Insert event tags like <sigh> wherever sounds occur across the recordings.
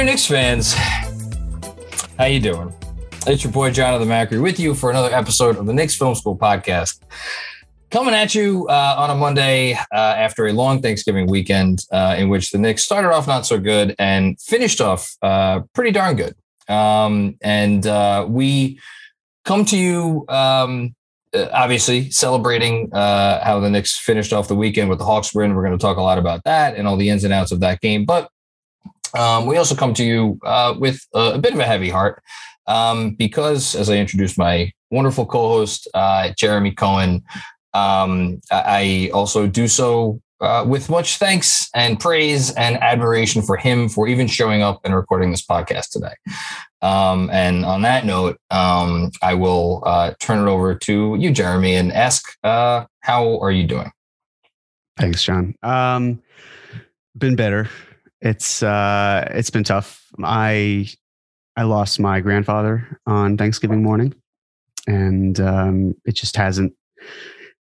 There, Knicks fans. How you doing? It's your boy Jonathan Macri with you for another episode of the Knicks Film School podcast. Coming at you uh, on a Monday uh, after a long Thanksgiving weekend, uh, in which the Knicks started off not so good and finished off uh, pretty darn good. Um, and uh, we come to you, um, uh, obviously celebrating how the Knicks finished off the weekend with the Hawks win. We're going to talk a lot about that and all the ins and outs of that game, but um, we also come to you uh, with a, a, bit of a heavy heart um, because, as I introduced my wonderful co-host uh, Jeremy Cohen, um, I also do so uh, with much thanks and praise and admiration for him for even showing up and recording this podcast today. Um, and on that note, um, I will uh, turn it over to you, Jeremy, and ask, uh, how are you doing? Thanks, John. Um, been better it's uh, it's been tough. I I lost my grandfather on Thanksgiving morning, and um, it just hasn't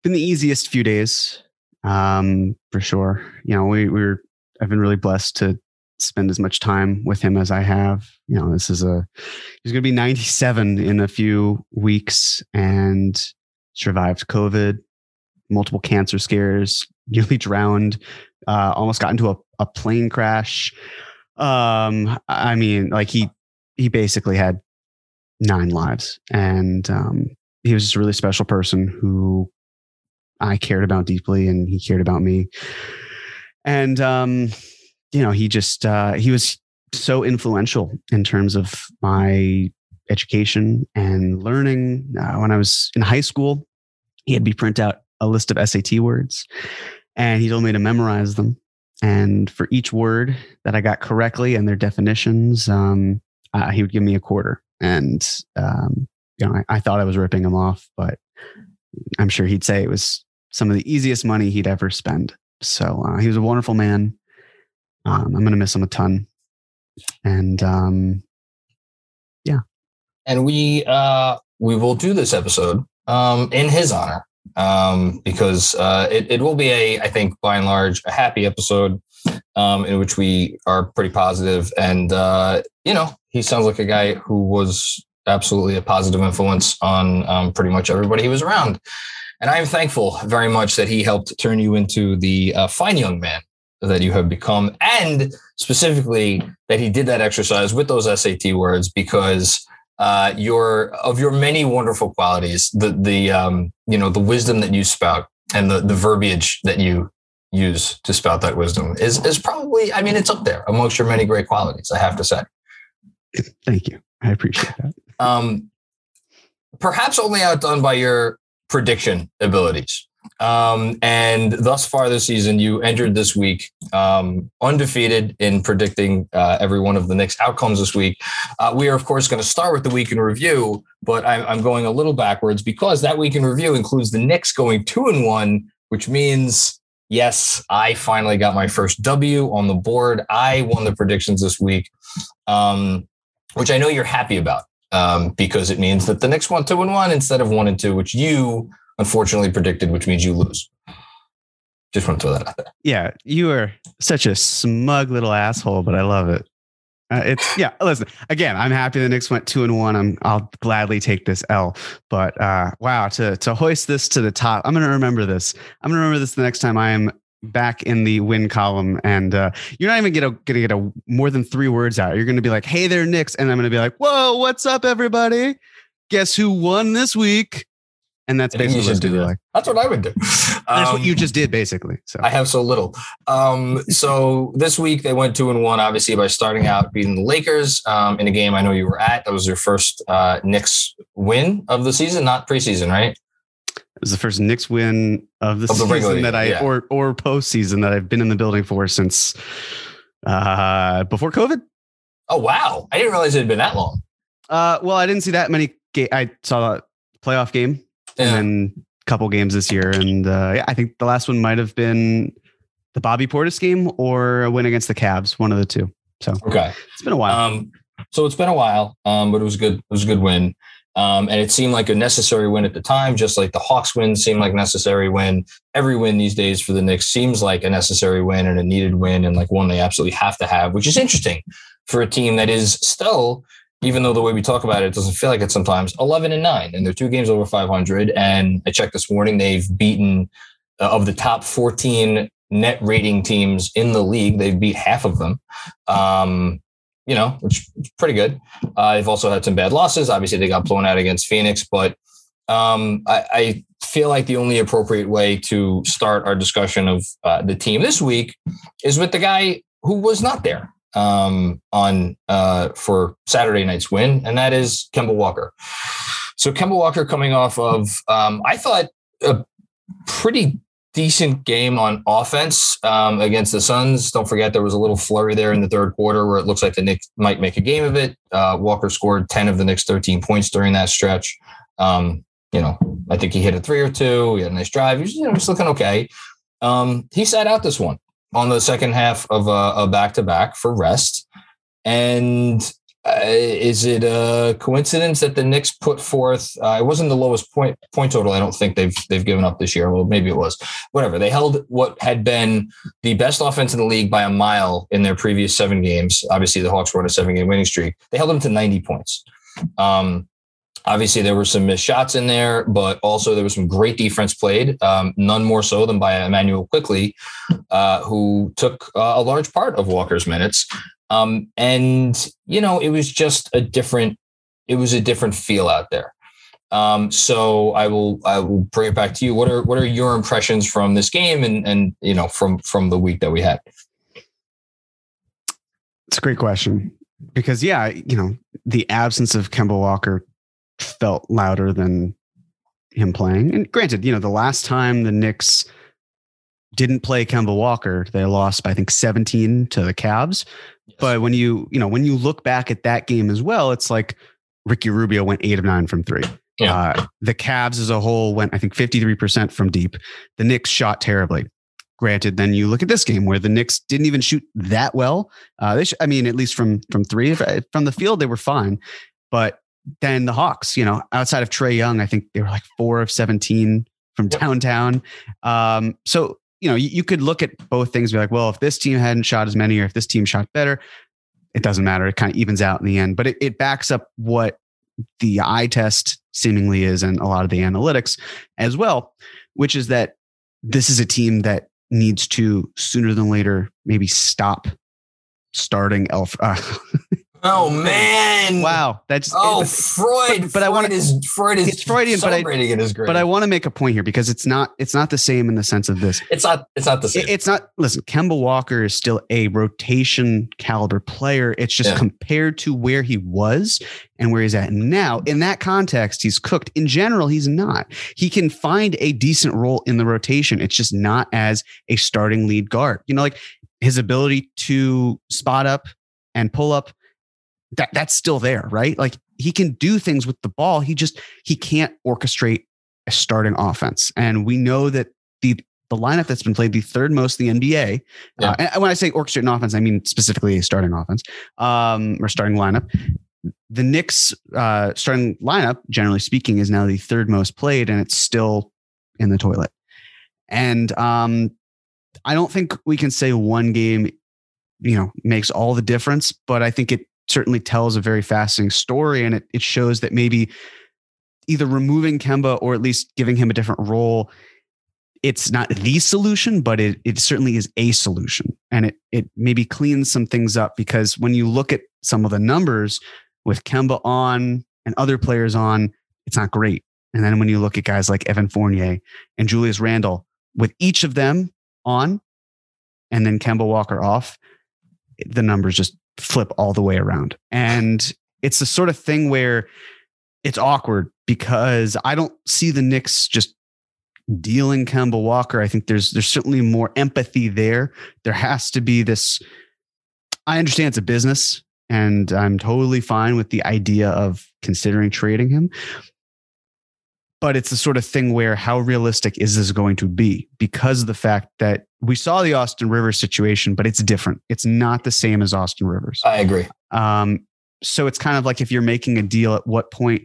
been the easiest few days, um, for sure. You know, we we are I've been really blessed to spend as much time with him as I have. You know, this is a he's going to be 97 in a few weeks, and survived COVID, multiple cancer scares, nearly drowned, uh, almost got into a, a plane crash. Um, I mean, like he he basically had nine lives, and um, he was just a really special person who I cared about deeply, and he cared about me. And um, you know, he just uh, he was so influential in terms of my education and learning. Uh, when I was in high school, he had me print out a list of SAT words and he told me to memorize them. And for each word that I got correctly and their definitions, um, uh, he would give me a quarter. And um, you know, I, I, thought I was ripping him off, but I'm sure he'd say it was some of the easiest money he'd ever spend. So uh, he was a wonderful man. Um, I'm going to miss him a ton. And um, yeah. And we uh, we will do this episode um, in his honor um, because uh, it, it will be a, I think, by and large, a happy episode um, in which we are pretty positive. And, uh, you know, he sounds like a guy who was absolutely a positive influence on um, pretty much everybody he was around. And I am thankful very much that he helped turn you into the uh, fine young man that you have become, and specifically that he did that exercise with those SAT words because uh, your of your many wonderful qualities, the the um, you know the wisdom that you spout and the the verbiage that you use to spout that wisdom is is probably I mean it's up there amongst your many great qualities. I have to say. Thank you. I appreciate that. Um, perhaps only outdone by your prediction abilities. Um, and thus far this season, you entered this week um, undefeated in predicting uh, every one of the Knicks outcomes this week. Uh, we are, of course, going to start with the week in review, but I'm, I'm, going a little backwards because that week in review includes the Knicks going two and one, which means yes, I finally got my first W on the board. I won the predictions this week. Um, which I know you're happy about um, because it means that the Knicks won two and one instead of one and two, which you unfortunately predicted, which means you lose. Just want to throw that out there. Yeah, you are such a smug little asshole, but I love it. Uh, it's yeah. Listen, again, I'm happy the Knicks went two and one. I'm I'll gladly take this L. But uh, wow, to to hoist this to the top, I'm gonna remember this. I'm gonna remember this the next time I am back in the win column, and uh, you're not even gonna gonna get a more than three words out. You're gonna be like, "Hey there, Knicks," and I'm gonna be like, "Whoa, what's up, everybody? Guess who won this week?" And that's basically what do that. Like. That's what I would do. That's um, what you um, just did, basically. So I have so little. Um, so this week they went two and one, obviously by starting out beating the Lakers um, in a game I know you were at. That was your first uh, Knicks win of the season, not preseason, right? It was the first Knicks win of the, of the season that I yeah. or or postseason that I've been in the building for since uh, before COVID. Oh wow! I didn't realize it had been that long. Uh, well, I didn't see that many. Ga- I saw a playoff game yeah. and then a couple games this year. And uh, yeah, I think the last one might have been the Bobby Portis game or a win against the Cavs, one of the two. So okay, it's been a while. Um, so it's been a while, um, but it was good. It was a good win. Um, and it seemed like a necessary win at the time, just like the Hawks win seemed like a necessary win. Every win these days for the Knicks seems like a necessary win and a needed win, and like one they absolutely have to have, which is interesting for a team that is still even though the way we talk about it, it doesn't feel like it sometimes 11 and 9 and they're two games over 500 and i checked this morning they've beaten uh, of the top 14 net rating teams in the league they've beat half of them. Um, you know which is pretty good. Uh, they've also had some bad losses. Obviously they got blown out against phoenix but um, I, I, feel like the only appropriate way to start our discussion of uh, the team this week is with the guy who was not there um, on uh, for Saturday night's win, and that is Kemba Walker. So Kemba Walker coming off of um, I thought a pretty decent game on offense um, against the Suns. Don't forget there was a little flurry there in the third quarter where it looks like the Knicks might make a game of it. Uh, Walker scored ten of the Knicks' thirteen points during that stretch. Um, you know, I think he hit a three or two. He had a nice drive. He was, you know, looking okay. Um, he sat out this one on the second half of a back to back for rest. And uh, is it a coincidence that the Knicks put forth? Uh, it wasn't the lowest point point total. I don't think they've they've given up this year. Well, maybe it was. Whatever. They held what had been the best offense in the league by a mile in their previous seven games. Obviously, the Hawks were on a seven game winning streak. They held them to ninety points. Um, Obviously, there were some missed shots in there, but also there was some great defense played. Um, none more so than by Immanuel Quickley, uh, who took uh, a large part of Walker's minutes. Um, and you know, it was just a different. It was a different feel out there. Um, so I will I will bring it back to you. What are what are your impressions from this game and and you know from from the week that we had? It's a great question because yeah, you know the absence of Kemba Walker felt louder than him playing. And granted, you know, the last time the Knicks didn't play Kemba Walker, they lost by I think 17 to the Cavs. Yes. But when you, you know, when you look back at that game as well, it's like Ricky Rubio went eight of nine from three. Yeah. Uh, the Cavs as a whole went, I think, 53% from deep. The Knicks shot terribly. Granted, then you look at this game where the Knicks didn't even shoot that well. Uh, they, sh- I mean, at least from from three from the field, they were fine. But then the Hawks, you know, outside of Trae Young, I think they were like four of 17 from downtown. Um, so, you know, you, you, could look at both things, be like, well, if this team hadn't shot as many or if this team shot better, it doesn't matter. It kind of evens out in the end, but it, it backs up what the eye test seemingly is and a lot of the analytics as well, which is that this is a team that needs to sooner than later maybe stop starting Elf. Uh, <laughs> Oh mm. man! Wow, that's oh Freud. But, but I want is Freud is it's Freudian, but I, it is great. But I want to make a point here because it's not it's not the same in the sense of this. It's not it's not the same. It, it's not. Listen, Kemba Walker is still a rotation caliber player. It's just yeah. compared to where he was and where he's at now. In that context, he's cooked. In general, he's not. He can find a decent role in the rotation. It's just not as a starting lead guard. You know, like his ability to spot up and pull up that that's still there, right? Like he can do things with the ball. He just he can't orchestrate a starting offense. And we know that the the lineup that's been played the third most in the NBA. Yeah. Uh, and when I say orchestrate an offense, I mean specifically a starting offense um, or starting lineup. the Knicks uh, starting lineup, generally speaking, is now the third most played, and it's still in the toilet. And um, I don't think we can say one game, you know, makes all the difference, but I think it certainly tells a very fascinating story, and it it shows that maybe either removing Kemba or at least giving him a different role it's not the solution, but it it certainly is a solution, and it it maybe cleans some things up because when you look at some of the numbers with Kemba on and other players on, it's not great. And then when you look at guys like Evan Fournier and Julius Randle, with each of them on, and then Kemba Walker off, the numbers just flip all the way around. And it's the sort of thing where it's awkward because I don't see the Knicks just dealing Kemba Walker. I think there's there's certainly more empathy there. There has to be this. I understand it's a business, and I'm totally fine with the idea of considering trading him. But it's the sort of thing where how realistic is this going to be? Because of the fact that we saw the Austin Rivers situation, but it's different. It's not the same as Austin Rivers. I agree. Um, so it's kind of like if you're making a deal, at what point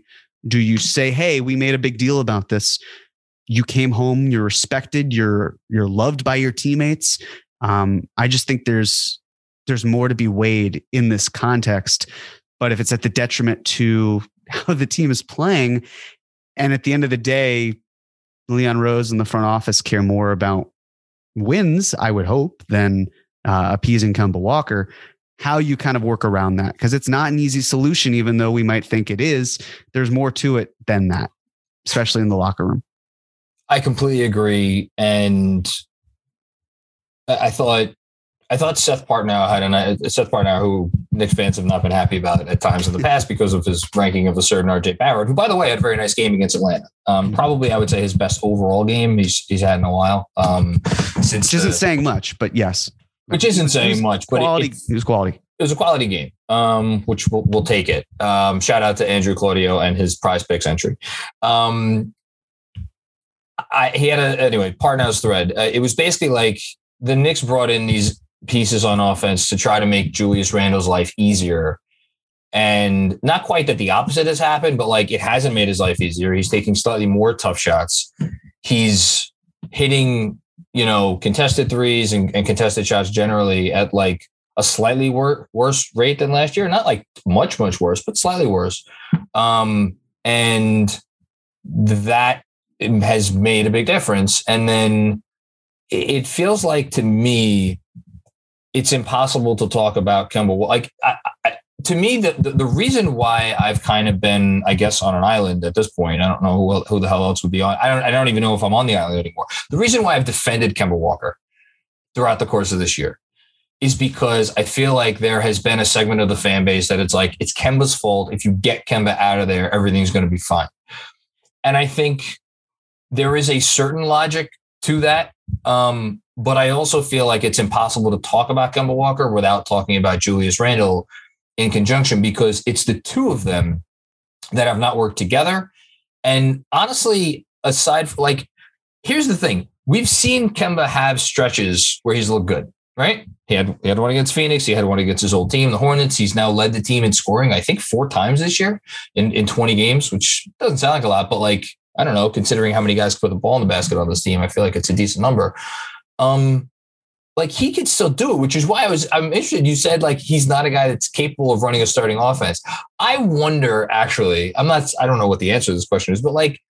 do you say, "Hey, we made a big deal about this"? you came home, you're respected, you're you're loved by your teammates. Um, I just think there's there's more to be weighed in this context. But if it's at the detriment to <laughs> how the team is playing, and at the end of the day, Leon Rose and the front office care more about wins, I would hope, than uh, appeasing Kemba Walker. How you kind of work around that because it's not an easy solution, even though we might think it is. There's more to it than that, especially in the locker room. I completely agree, and I thought I thought Seth Partnow had an Seth Partnow, who Knicks fans have not been happy about at times in the past because of his ranking of a certain RJ Barrett, who by the way had a very nice game against Atlanta. Um, mm-hmm. probably I would say his best overall game he's he's had in a while. Um, since which isn't the, saying much, but yes, which isn't saying much, but quality, it, it, it was quality. It was a quality game, um, which we'll, we'll take it. Um, shout out to Andrew Claudio and his Prize Picks entry. Um, I, he had a anyway Partnow's thread. Uh, it was basically like the Knicks brought in these pieces on offense to try to make Julius Randle's life easier. And not quite that the opposite has happened, but like it hasn't made his life easier. He's taking slightly more tough shots. He's hitting, you know, contested threes and, and contested shots generally at like a slightly wor- worse rate than last year. Not like much, much worse, but slightly worse. Um, and that has made a big difference. And then it feels like to me, it's impossible to talk about Kemba. Like I, I, to me, the, the, the reason why I've kind of been, I guess, on an island at this point. I don't know who, who the hell else would be on. I don't. I don't even know if I'm on the island anymore. The reason why I've defended Kemba Walker throughout the course of this year is because I feel like there has been a segment of the fan base that it's like it's Kemba's fault. If you get Kemba out of there, everything's going to be fine. And I think there is a certain logic to that. Um, but I also feel like it's impossible to talk about Kemba Walker without talking about Julius Randle in conjunction because it's the two of them that have not worked together. And honestly, aside from like, here's the thing: we've seen Kemba have stretches where he's looked good, right? He had he had one against Phoenix, he had one against his old team, the Hornets. He's now led the team in scoring, I think, four times this year in in 20 games, which doesn't sound like a lot, but like I don't know, considering how many guys put the ball in the basket on this team, I feel like it's a decent number. Um, like he could still do it, which is why I was I'm interested. You said like he's not a guy that's capable of running a starting offense. I wonder actually, I'm not I don't know what the answer to this question is, but like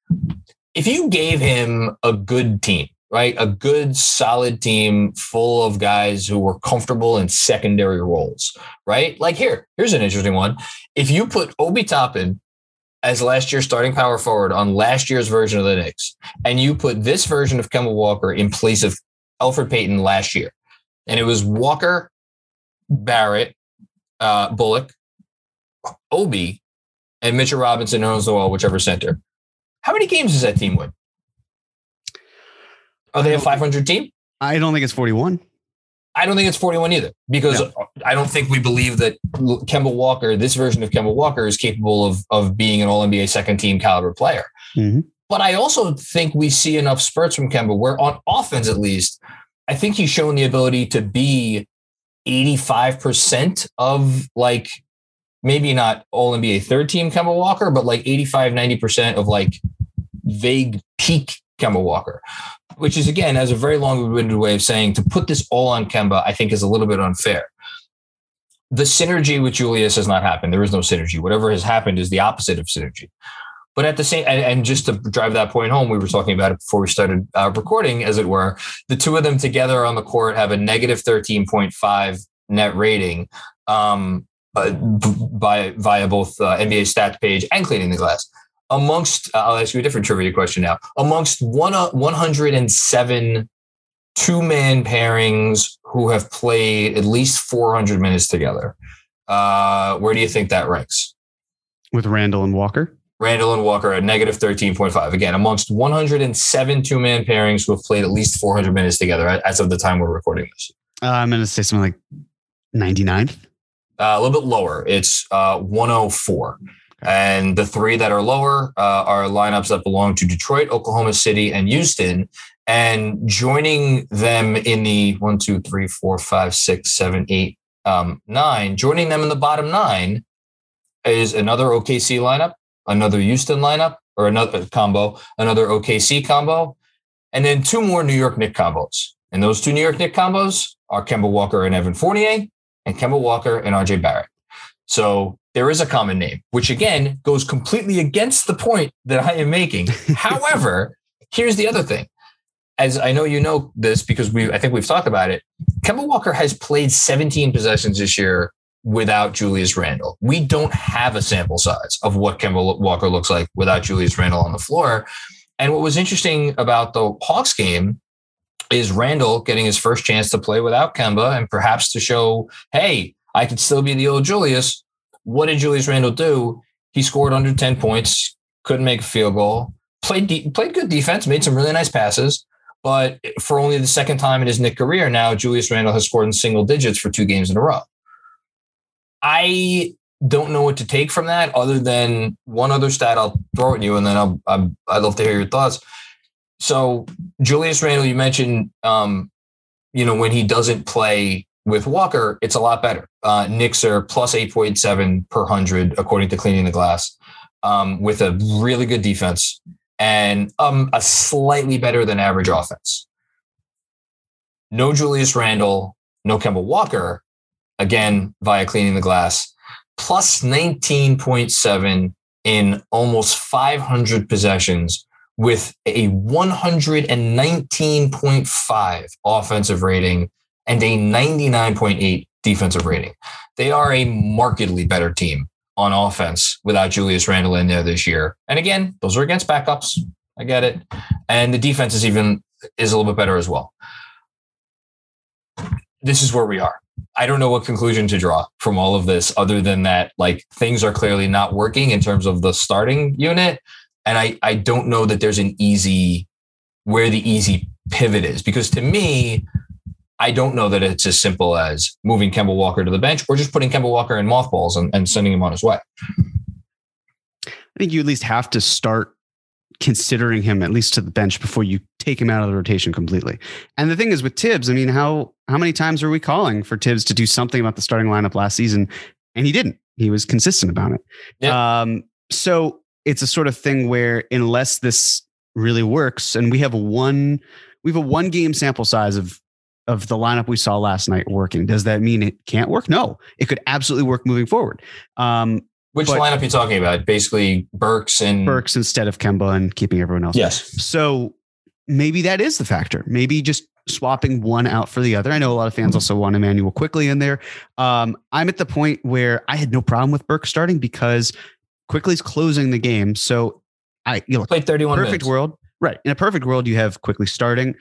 if you gave him a good team, right? A good solid team full of guys who were comfortable in secondary roles, right? Like here, here's an interesting one. If you put Obi Toppin as last year's starting power forward on last year's version of the Knicks, and you put this version of Kemba Walker in place of Elfrid Payton last year, and it was Walker, Barrett, uh, Bullock, Obi, and Mitchell Robinson owns the wall, whichever center. How many games does that team win? Are they a 500 team? I don't think it's 41. I don't think it's 41 either because no. I don't think we believe that Kemba Walker, this version of Kemba Walker, is capable of, of being an All NBA second team caliber player. Mm-hmm. But I also think we see enough spurts from Kemba where, on offense at least, I think he's shown the ability to be 85% of like maybe not all NBA third team Kemba Walker, but like 85, 90% of like vague peak Kemba Walker, which is again, as a very long winded way of saying to put this all on Kemba, I think is a little bit unfair. The synergy with Julius has not happened. There is no synergy. Whatever has happened is the opposite of synergy. But at the same, and, and just to drive that point home, we were talking about it before we started uh, recording, as it were. The two of them together on the court have a negative 13.5 net rating um, uh, by via both uh, NBA stats page and cleaning the glass. Amongst, uh, I'll ask you a different trivia question now. Amongst one, uh, 107 two man pairings who have played at least 400 minutes together, uh, where do you think that ranks? With Randle and Walker? Randle and Walker at negative 13.5. Again, amongst 107 two man pairings who have played at least 400 minutes together as of the time we're recording this. Uh, I'm going to say something like 99. Uh, a little bit lower. It's uh, 104. And the three that are lower uh, are lineups that belong to Detroit, Oklahoma City, and Houston. And joining them in the one, two, three, four, five, six, seven, eight, um, nine, joining them in the bottom nine is another OKC lineup, another Houston lineup, or another combo, another OKC combo, and then two more New York Knicks combos. And those two New York Knicks combos are Kemba Walker and Evan Fournier, and Kemba Walker and RJ Barrett. So there is a common name, which again goes completely against the point that I am making. <laughs> However, here's the other thing. As I know you know this because we I think we've talked about it. Kemba Walker has played 17 possessions this year without Julius Randle. We don't have a sample size of what Kemba Walker looks like without Julius Randle on the floor. And what was interesting about the Hawks game is Randle getting his first chance to play without Kemba and perhaps to show, hey, I could still be the old Julius. What did Julius Randle do? He scored under 10 points, couldn't make a field goal, played de- played good defense, made some really nice passes. But for only the second time in his Knick career now, Julius Randle has scored in single digits for two games in a row. I don't know what to take from that other than one other stat I'll throw at you, and then I'll, i I'd love to hear your thoughts. So Julius Randle, you mentioned, um, you know, when he doesn't play with Walker, it's a lot better. Uh, Knicks are plus 8.7 per 100, according to Cleaning the Glass, um, with a really good defense and um, a slightly better than average offense. No Julius Randle, no Kemba Walker, again, via Cleaning the Glass, plus 19.7 in almost 500 possessions with a 119.5 offensive rating and a 99.8 defensive rating. They are a markedly better team on offense without Julius Randle in there this year. And again, those are against backups. I get it. And the defense is even is a little bit better as well. This is where we are. I don't know what conclusion to draw from all of this other than that like things are clearly not working in terms of the starting unit and I I don't know that there's an easy where the easy pivot is because to me, I don't know that it's as simple as moving Kemba Walker to the bench or just putting Kemba Walker in mothballs and, and sending him on his way. I think you at least have to start considering him at least to the bench before you take him out of the rotation completely. And the thing is with Tibbs, I mean, how how many times are we calling for Tibbs to do something about the starting lineup last season? And he didn't. He was consistent about it. Yeah. Um, so it's a sort of thing where unless this really works, and we have a one we have a one game sample size of of the lineup we saw last night working. Does that mean it can't work? No, it could absolutely work moving forward. Um, Which lineup are you talking about? Basically, Burks and Burks instead of Kemba and keeping everyone else. Yes. So maybe that is the factor. Maybe just swapping one out for the other. I know a lot of fans also want Immanuel Quickley in there. Um, I'm at the point where I had no problem with Burke starting because Quickley's closing the game. So I you know played 31 perfect minutes. world. Right. In a perfect world, you have Quickley starting,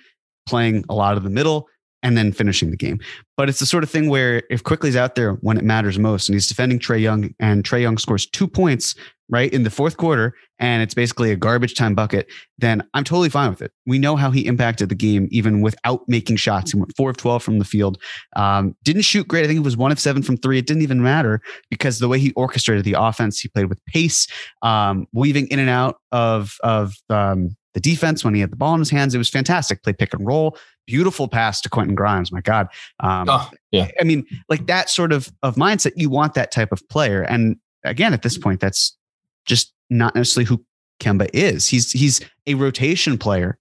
playing a lot of the middle, and then finishing the game. But it's the sort of thing where if Quickley's out there when it matters most and he's defending Trae Young and Trae Young scores two points right in the fourth quarter and it's basically a garbage time bucket, then I'm totally fine with it. We know how he impacted the game even without making shots. He went four of 12 from the field. Um, didn't shoot great. I think it was one of seven from three. It didn't even matter because the way he orchestrated the offense, he played with pace, um, weaving in and out of, of, um, the defense when he had the ball in his hands. It was fantastic. Played pick and roll, beautiful pass to Quentin Grimes. My God. Um, oh, yeah. I mean, like that sort of, of mindset, you want that type of player. And again, at this point, that's just not necessarily who Kemba is. He's, he's a rotation player,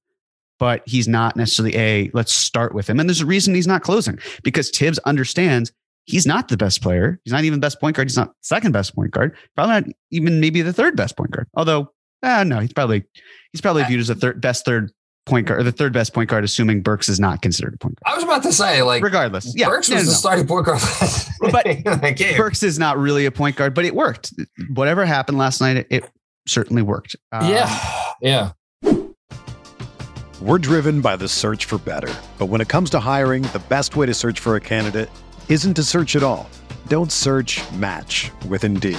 but he's not necessarily a, let's start with him. And there's a reason he's not closing because Tibbs understands he's not the best player. He's not even best point guard. He's not second best point guard. Probably not even maybe the third best point guard. Although, uh, no, he's probably he's probably viewed as the third best third point guard or the third best point guard, assuming Burks is not considered a point guard. I was about to say, like, regardless, yeah, Burks was no, no, the starting point guard, <laughs> but Burks is not really a point guard, but it worked. Whatever happened last night, it, it certainly worked. Um, yeah, yeah. We're driven by the search for better, but when it comes to hiring, the best way to search for a candidate isn't to search at all. Don't search. Match with Indeed.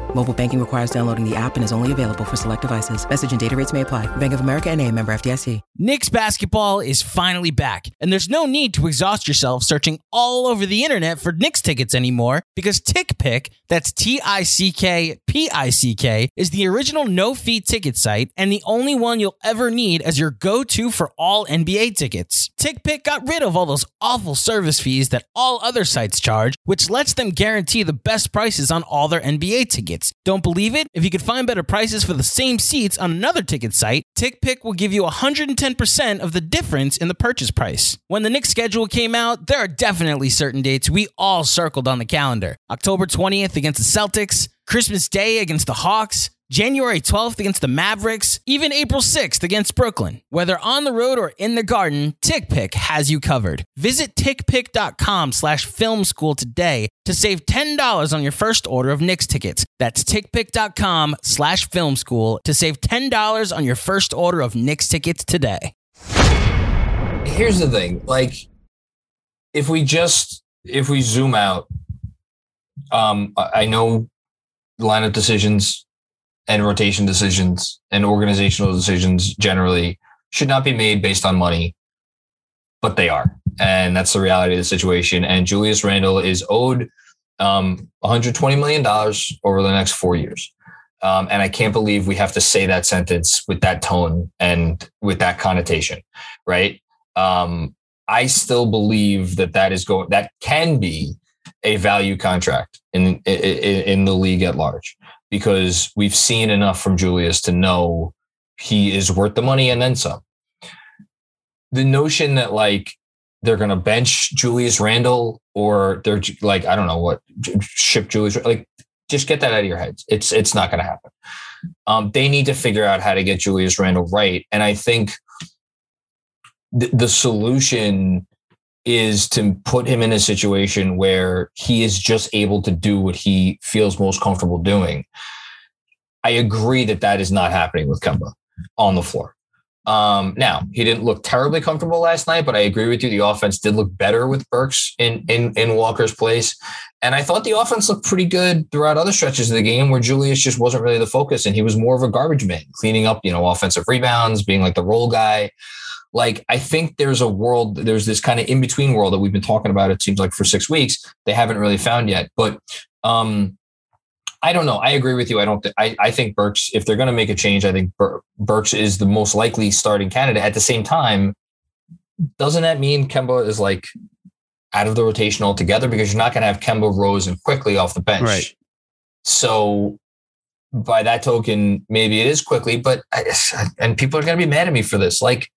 Mobile banking requires downloading the app and is only available for select devices. Message and data rates may apply. Bank of America and a member FDIC. Knicks basketball is finally back, and there's no need to exhaust yourself searching all over the internet for Knicks tickets anymore because TickPick, that's T-I-C-K-P-I-C-K, is the original no-fee ticket site and the only one you'll ever need as your go-to for all NBA tickets. TickPick got rid of all those awful service fees that all other sites charge, which lets them guarantee the best prices on all their NBA tickets tickets. Don't believe it? If you could find better prices for the same seats on another ticket site, TickPick will give you 110% of the difference in the purchase price. When the Knicks schedule came out, there are definitely certain dates we all circled on the calendar. October 20th against the Celtics, Christmas Day against the Hawks, January 12th against the Mavericks, even April 6th against Brooklyn. Whether on the road or in the garden, TickPick has you covered. Visit tickpick.com slash film school today to save $10 on your first order of Knicks tickets. That's tickpick.com slash film school to save $10 on your first order of Knicks tickets today. Here's the thing, like if we just if we zoom out, um, I know lineup decisions and rotation decisions and organizational decisions generally should not be made based on money, but they are. And that's the reality of the situation. And Julius Randle is owed um, $120 million over the next four years. Um, and I can't believe we have to say that sentence with that tone and with that connotation, right? Um, I still believe that that is going, that can be a value contract in, in, in the league at large because we've seen enough from Julius to know he is worth the money and then some. The notion that like they're going to bench Julius Randle or they're like I don't know what ship Julius like just get that out of your heads. It's it's not going to happen. Um, they need to figure out how to get Julius Randle right, and I think th- the solution is to put him in a situation where he is just able to do what he feels most comfortable doing. I agree that that is not happening with Kemba on the floor. Um, now he didn't look terribly comfortable last night, but I agree with you. The offense did look better with Burks in in in Walker's place, and I thought the offense looked pretty good throughout other stretches of the game where Julius just wasn't really the focus, and he was more of a garbage man, cleaning up you know offensive rebounds, being like the role guy like I think there's a world, there's this kind of in between world that we've been talking about. It seems like for six weeks they haven't really found yet. But Um, I don't know. I agree with you. I don't. Th- I I think Burks. If they're going to make a change, I think Bur- Burks is the most likely starting candidate. At the same time, doesn't that mean Kemba is like out of the rotation altogether because you're not going to have Kemba Rose and Quickley off the bench. Right. So by that token, maybe it is Quickley, but I, and people are going to be mad at me for this. Like,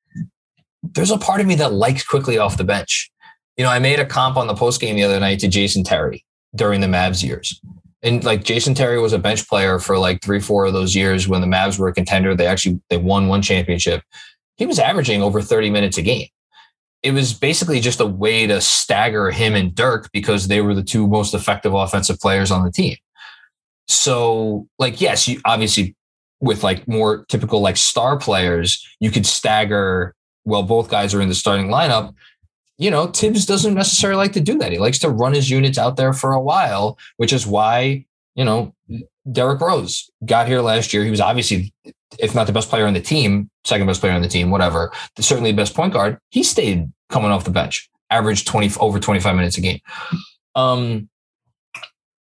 there's a part of me that likes Quickley off the bench. You know, I made a comp on the post game the other night to Jason Terry during the Mavs years. And like Jason Terry was a bench player for like three, four of those years when the Mavs were a contender. They actually they won one championship. He was averaging over 30 minutes a game it was basically just a way to stagger him and Dirk because they were the two most effective offensive players on the team. So, like, yes, you obviously with like more typical like star players, you could stagger. Well, both guys are in the starting lineup. You know, Tibbs doesn't necessarily like to do that. He likes to run his units out there for a while, which is why you know Derrick Rose got here last year. He was obviously if not the best player on the team, second best player on the team, whatever, certainly the best point guard, he stayed coming off the bench, averaged 20 over 25 minutes a game. Um,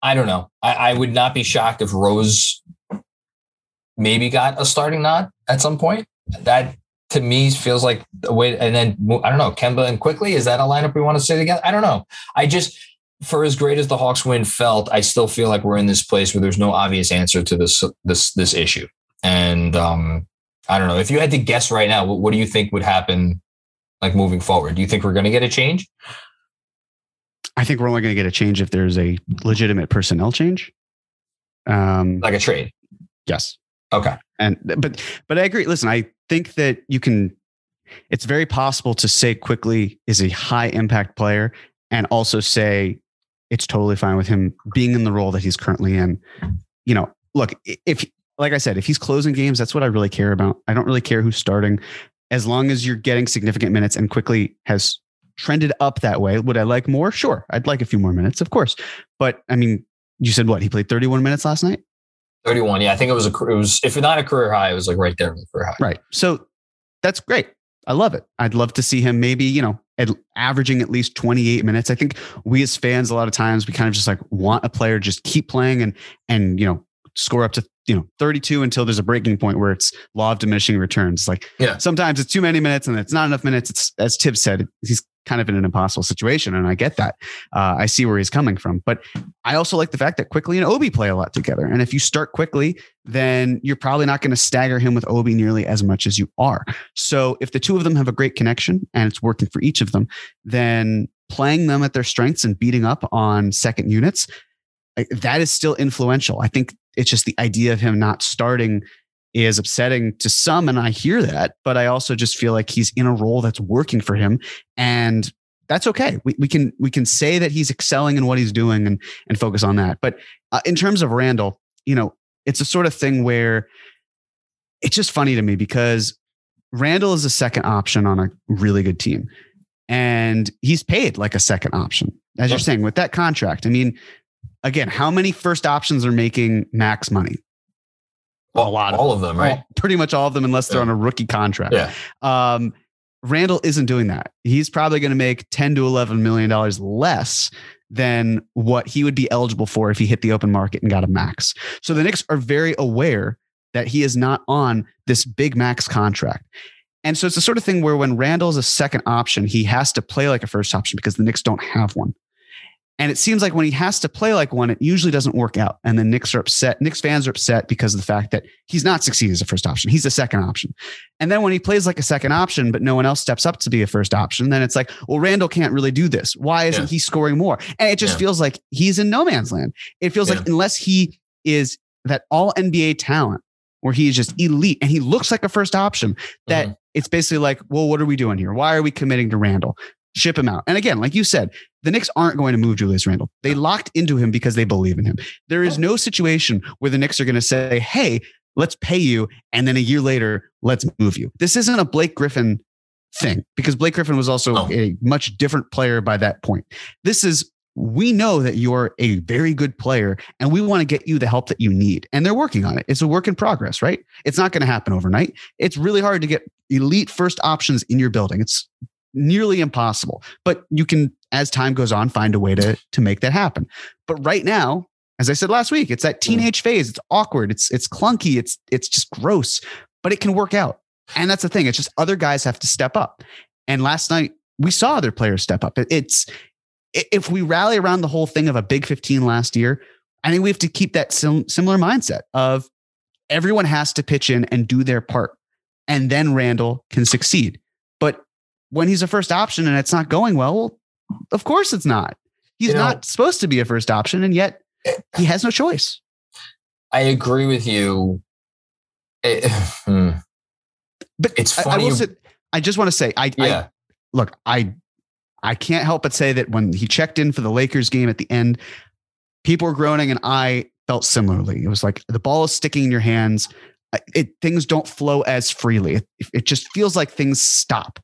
I don't know. I, I would not be shocked if Rose maybe got a starting nod at some point. That to me feels like a way. And then I don't know, Kemba and Quickley is that a lineup we want to say together? I don't know. I just for as great as the Hawks win felt, I still feel like we're in this place where there's no obvious answer to this this this issue. And um, I don't know if you had to guess right now, what, what do you think would happen, like moving forward? Do you think we're going to get a change? I think we're only going to get a change if there's a legitimate personnel change. Um, like a trade. Yes. Okay. And but but I agree. Listen, I think that you can. It's very possible to say Quickley is a high impact player, and also say it's totally fine with him being in the role that he's currently in. You know, look, if like I said, if he's closing games, that's what I really care about. I don't really care who's starting. As long as you're getting significant minutes and Quickley has trended up that way. Would I like more? Sure. I'd like a few more minutes, of course. But I mean, you said what? He played 31 minutes last night? 31. Yeah. I think it was a, it was, if not a career high, it was like right there the career high. Right. So that's great. I love it. I'd love to see him maybe, you know, at averaging at least 28 minutes. I think we as fans, a lot of times we kind of just like want a player just keep playing and, and, you know, score up to you know 32 until there's a breaking point where it's law of diminishing returns like yeah sometimes it's too many minutes and it's not enough minutes it's as Tibbs said he's kind of in an impossible situation and i get that uh, i see where he's coming from but i also like the fact that Quickley and obi play a lot together and if you start Quickley, then you're probably not going to stagger him with obi nearly as much as you are so if the two of them have a great connection and it's working for each of them then playing them at their strengths and beating up on second units that is still influential. I think it's just the idea of him not starting is upsetting to some. And I hear that, but I also just feel like he's in a role that's working for him. And that's okay. We, we can we can say that he's excelling in what he's doing and and focus on that. But uh, in terms of Randle, you know, it's a sort of thing where it's just funny to me because Randle is a second option on a really good team, and he's paid like a second option, as you're saying with that contract. I mean, again, how many first options are making max money? Well, a lot all of, them, right? pretty much all of them, unless they're yeah. on a rookie contract. Yeah. Um, Randle isn't doing that. He's probably going to make 10 to 11 million dollars less than what he would be eligible for if he hit the open market and got a max. So the Knicks are very aware that he is not on this big max contract. And so it's the sort of thing where when Randle's a second option, he has to play like a first option because the Knicks don't have one. And it seems like when he has to play like one, it usually doesn't work out. And then Knicks are upset. Knicks fans are upset because of the fact that he's not succeeding as a first option. He's a second option. And then when he plays like a second option, but no one else steps up to be a first option, then it's like, well, Randle can't really do this. Why isn't yeah. he scoring more? And it just yeah. feels like he's in no man's land. It feels yeah. like unless he is that all NBA talent where he is just elite and he looks like a first option, that mm-hmm. it's basically like, well, what are we doing here? Why are we committing to Randle? Ship him out. And again, like you said, the Knicks aren't going to move Julius Randle. They locked into him because they believe in him. There is oh. no situation where the Knicks are going to say, hey, let's pay you. And then a year later, let's move you. This isn't a Blake Griffin thing because Blake Griffin was also oh. a much different player by that point. This is, we know that you're a very good player and we want to get you the help that you need. And they're working on it. It's a work in progress, right? It's not going to happen overnight. It's really hard to get elite first options in your building. It's nearly impossible. But you can, as time goes on, find a way to to make that happen. But right now, as I said last week, it's that mm. teenage phase. It's awkward. It's it's clunky. It's it's just gross, but it can work out. And that's the thing. It's just other guys have to step up. And last night we saw other players step up. It's if we rally around the whole thing of a Big 15 last year, I think we have to keep that sim- similar mindset of everyone has to pitch in and do their part, and then Randle can succeed. But when he's a first option and it's not going well, well of course it's not. He's you know, not supposed to be a first option, and yet he has no choice. I agree with you. It, <sighs> hmm. But it's funny. I, I, say, I just want to say, I, yeah. I look, I I can't help but say that when he checked in for the Lakers game at the end, people were groaning, and I felt similarly. It was like the ball is sticking in your hands. It things don't flow as freely. It, it just feels like things stop.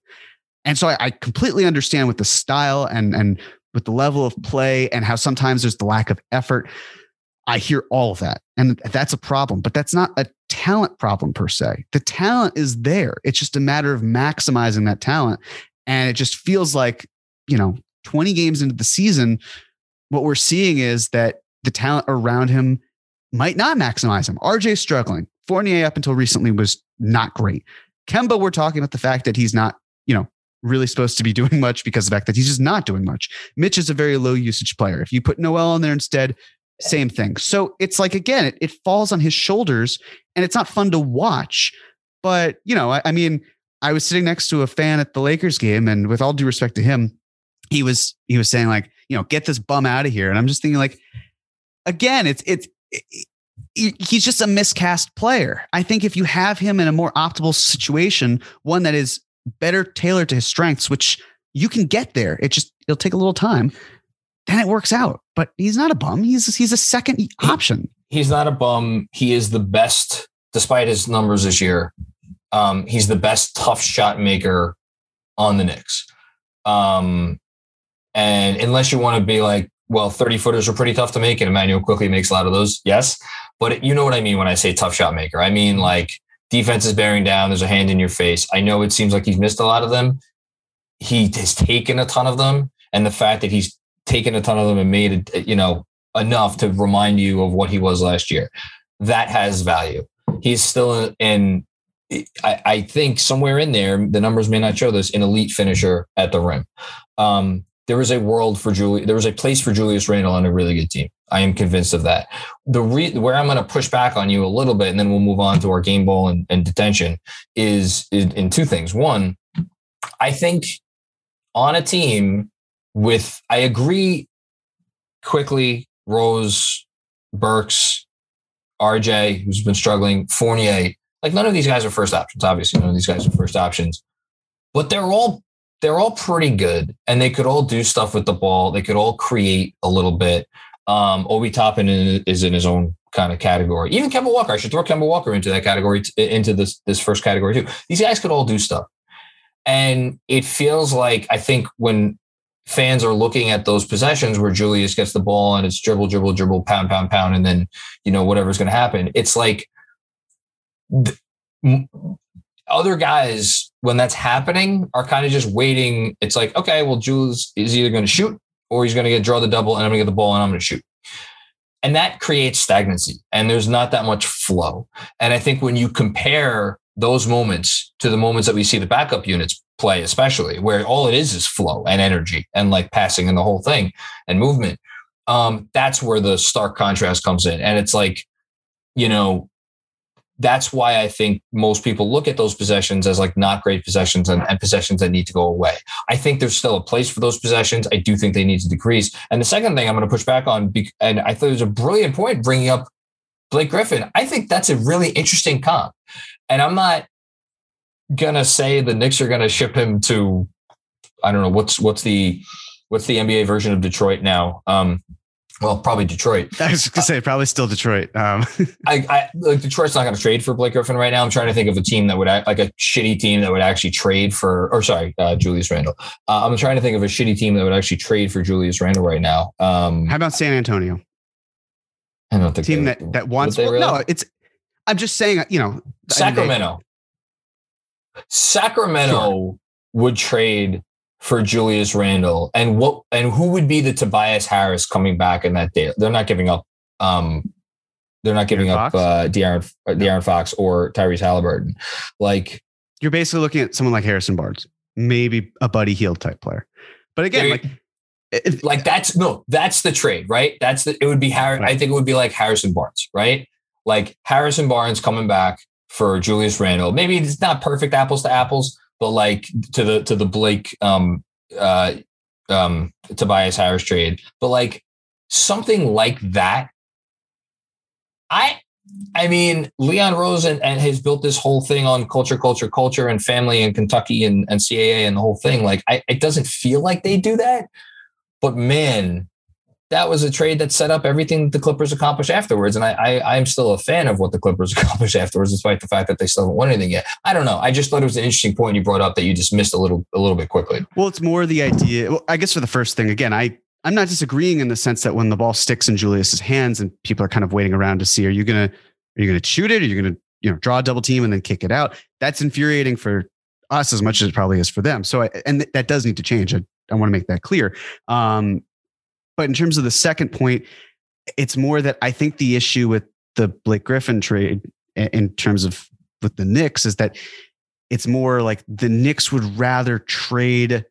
And so I, I completely understand with the style and and with the level of play and how sometimes there's the lack of effort. I hear all of that. And that's a problem, but that's not a talent problem per se. The talent is there. It's just a matter of maximizing that talent. And it just feels like, you know, 20 games into the season, what we're seeing is that the talent around him might not maximize him. RJ struggling. Fournier up until recently was not great. Kemba, we're talking about the fact that he's not, you know, really supposed to be <laughs> doing much because of the fact that he's just not doing much. Mitch is a very low usage player. If you put Noel on there instead, same thing. So it's like, again, it, it falls on his shoulders and it's not fun to watch. But, you know, I, I mean, I was sitting next to a fan at the Lakers game, and with all due respect to him, he was he was saying like, you know, get this bum out of here. And I'm just thinking like, again, it's it's it, he's just a miscast player. I think if you have him in a more optimal situation, one that is better tailored to his strengths, which you can get there. It just it'll take a little time. Then it works out. But he's not a bum. He's he's a second option. He's not a bum. He is the best, despite his numbers this year. Um, he's the best tough shot maker on the Knicks. Um, and unless you want to be like, well, 30 footers are pretty tough to make, and Immanuel Quickley makes a lot of those. Yes. But it, you know what I mean when I say tough shot maker. I mean like defense is bearing down. There's a hand in your face. I know it seems like he's missed a lot of them. He has taken a ton of them, and the fact that he's taken a ton of them and made it, you know, enough to remind you of what he was last year, that has value. He's still in. I, I think somewhere in there, the numbers may not show this, an elite finisher at the rim. Um, there is a world for Julie. There is a place for Julius Randle on a really good team. I am convinced of that. The re- where I'm going to push back on you a little bit, and then we'll move on to our game ball and, and detention, is in, in two things. One, I think on a team with, I agree, Quickley Rose, Burks, RJ, who's been struggling, Fournier. Like none of these guys are first options. Obviously, none of these guys are first options, but they're all they're all pretty good, and they could all do stuff with the ball. They could all create a little bit. Um, Obi Toppin is in his own kind of category. Even Kemba Walker, I should throw Kemba Walker into that category, into this this first category too. These guys could all do stuff, and it feels like I think when fans are looking at those possessions where Julius gets the ball and it's dribble, dribble, dribble, pound, pound, pound, and then you know whatever's going to happen. It's like th- other guys when that's happening are kind of just waiting. It's like okay, well, Jules is either going to shoot or he's going to get draw the double and I'm going to get the ball and I'm going to shoot. And that creates stagnancy and there's not that much flow. And I think when you compare those moments to the moments that we see the backup units play, especially where all it is is flow and energy and like passing and the whole thing and movement, um, that's where the stark contrast comes in. And it's like, you know, that's why I think most people look at those possessions as like not great possessions and, and, possessions that need to go away. I think there's still a place for those possessions. I do think they need to decrease. And the second thing I'm going to push back on, and I thought it was a brilliant point bringing up Blake Griffin. I think that's a really interesting comp. And I'm not going to say the Knicks are going to ship him to, I don't know, what's, what's the, what's the NBA version of Detroit now? Um, well, probably Detroit. <laughs> I was gonna say probably still Detroit. Um. <laughs> I, I like Detroit's not going to trade for Blake Griffin right now. I'm trying to think of a team that would act, like a shitty team that would actually trade for, or sorry, uh, Julius Randle. Uh, I'm trying to think of a shitty team that would actually trade for Julius Randle right now. Um, How about San Antonio? I don't think team that that wants. Well, really? No, it's. I'm just saying. You know, Sacramento. I mean, they, Sacramento sure. would trade for Julius Randle, and what and who would be the Tobias Harris coming back in that deal? They're not giving up um, they're not giving De'Aaron up Fox? uh, De'Aaron, uh, De'Aaron Fox or Tyrese Halliburton. Like, You're basically looking at someone like Harrison Barnes, maybe a Buddy Hield type player. But again, like it- like that's no, that's the trade, right? That's the it would be Harry. I think it would be like Harrison Barnes, right? Like Harrison Barnes coming back for Julius Randle. Maybe it's not perfect apples to apples, but like to the to the Blake um uh um Tobias Harris trade. But like something like that. I I mean, Leon Rose and, and has built this whole thing on culture, culture, culture, and family and Kentucky and, and CAA and the whole thing. Like, I, it doesn't feel like they do that. But man, that was a trade that set up everything the Clippers accomplished afterwards. And I, I I'm still a fan of what the Clippers <laughs> accomplished afterwards, despite the fact that they still haven't won anything yet. I don't know. I just thought it was an interesting point you brought up that you just missed a little a little bit quickly. well, it's more the idea. Well, I guess for the first thing, again, I I'm not disagreeing in the sense that when the ball sticks in Julius's hands and people are kind of waiting around to see, are you gonna are you gonna shoot it? Are you gonna you know draw a double team and then kick it out? That's infuriating for us as much as it probably is for them. So I, and th- that does need to change. I, I want to make that clear. Um, but in terms of the second point, it's more that I think the issue with the Blake Griffin trade in terms of with the Knicks is that it's more like the Knicks would rather trade.